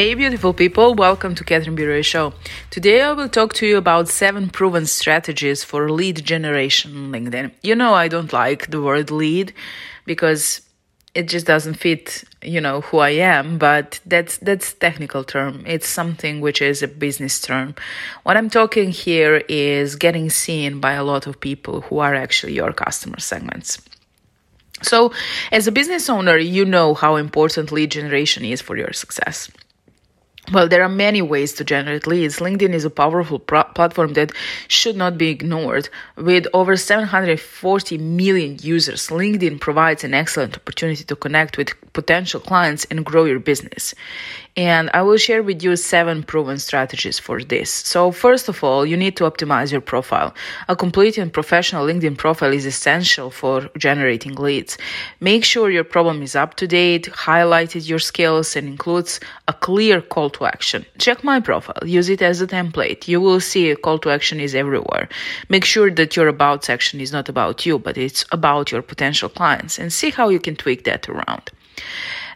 Hey, beautiful people, welcome to Catherine B. Roy Show. Today I will talk to you about seven proven strategies for lead generation on LinkedIn. You know, I don't like the word lead because it just doesn't fit, you know, who I am, but that's that's technical term. It's something which is a business term. What I'm talking here is getting seen by a lot of people who are actually your customer segments. So, as a business owner, you know how important lead generation is for your success. Well, there are many ways to generate leads. LinkedIn is a powerful pro- platform that should not be ignored. With over 740 million users, LinkedIn provides an excellent opportunity to connect with potential clients and grow your business. And I will share with you seven proven strategies for this. So, first of all, you need to optimize your profile. A complete and professional LinkedIn profile is essential for generating leads. Make sure your problem is up to date, highlighted your skills, and includes a clear call to action. Check my profile, use it as a template. You will see a call to action is everywhere. Make sure that your about section is not about you, but it's about your potential clients and see how you can tweak that around.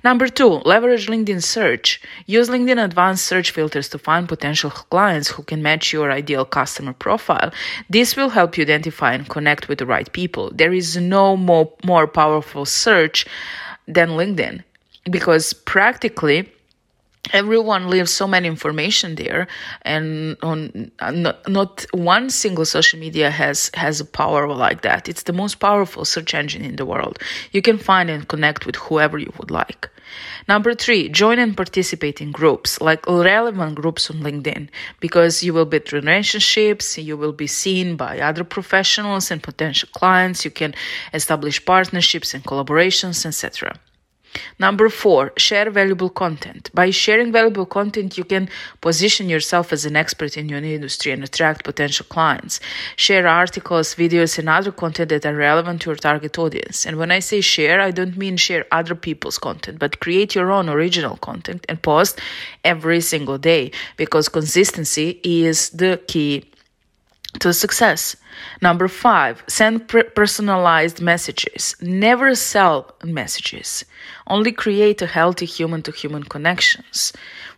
Number two, leverage LinkedIn search. Use LinkedIn advanced search filters to find potential clients who can match your ideal customer profile. This will help you identify and connect with the right people. There is no more, more powerful search than LinkedIn because practically everyone leaves so many information there and on not, not one single social media has has a power like that. It's the most powerful search engine in the world. You can find and connect with whoever you would like. Number three join and participate in groups like relevant groups on linkedin because you will build relationships you will be seen by other professionals and potential clients you can establish partnerships and collaborations etc Number four, share valuable content. By sharing valuable content, you can position yourself as an expert in your industry and attract potential clients. Share articles, videos, and other content that are relevant to your target audience. And when I say share, I don't mean share other people's content, but create your own original content and post every single day because consistency is the key to success. Number five, send personalized messages. Never sell messages. Only create a healthy human to human connections.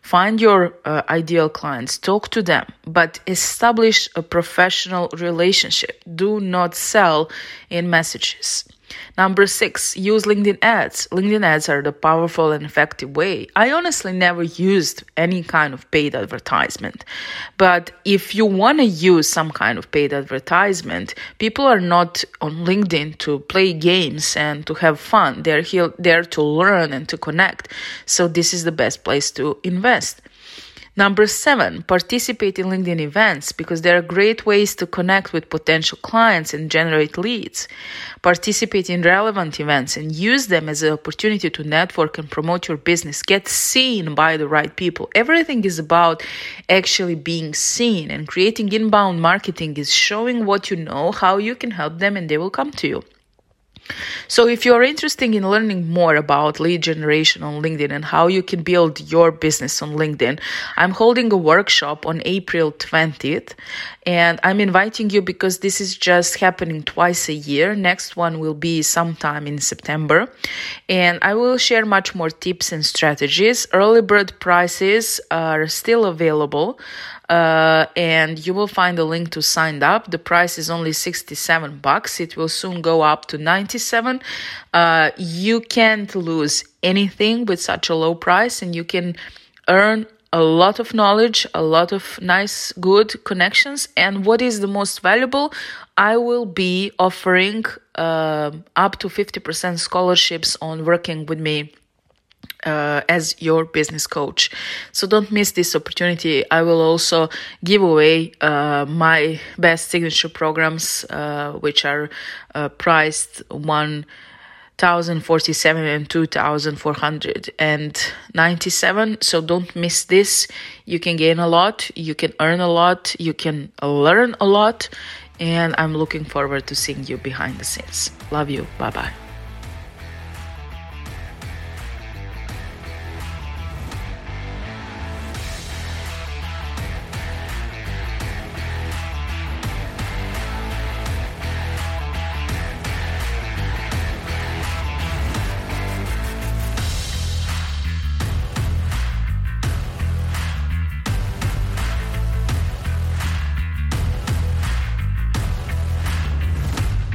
Find your uh, ideal clients, talk to them, but establish a professional relationship. Do not sell in messages. Number six, use LinkedIn ads. LinkedIn ads are the powerful and effective way. I honestly never used any kind of paid advertisement. But if you want to use some kind of paid advertisement, people are not on LinkedIn to play games and to have fun. They're here, there to learn and to connect. So this is the best place to invest. Number seven, participate in LinkedIn events because there are great ways to connect with potential clients and generate leads. Participate in relevant events and use them as an opportunity to network and promote your business. Get seen by the right people. Everything is about actually being seen and creating inbound marketing is showing what you know, how you can help them, and they will come to you. So, if you're interested in learning more about lead generation on LinkedIn and how you can build your business on LinkedIn, I'm holding a workshop on April 20th. And I'm inviting you because this is just happening twice a year. Next one will be sometime in September. And I will share much more tips and strategies. Early bird prices are still available uh, and you will find a link to sign up. The price is only 67 bucks. It will soon go up to 97. Uh, you can't lose anything with such a low price, and you can earn a lot of knowledge, a lot of nice, good connections. And what is the most valuable? I will be offering uh, up to 50% scholarships on working with me uh, as your business coach. So don't miss this opportunity. I will also give away uh, my best signature programs, uh, which are uh, priced one. 1047 and 2497 so don't miss this. You can gain a lot. You can earn a lot. You can learn a lot. And i'm looking forward to seeing you behind the scenes. Love you. Bye bye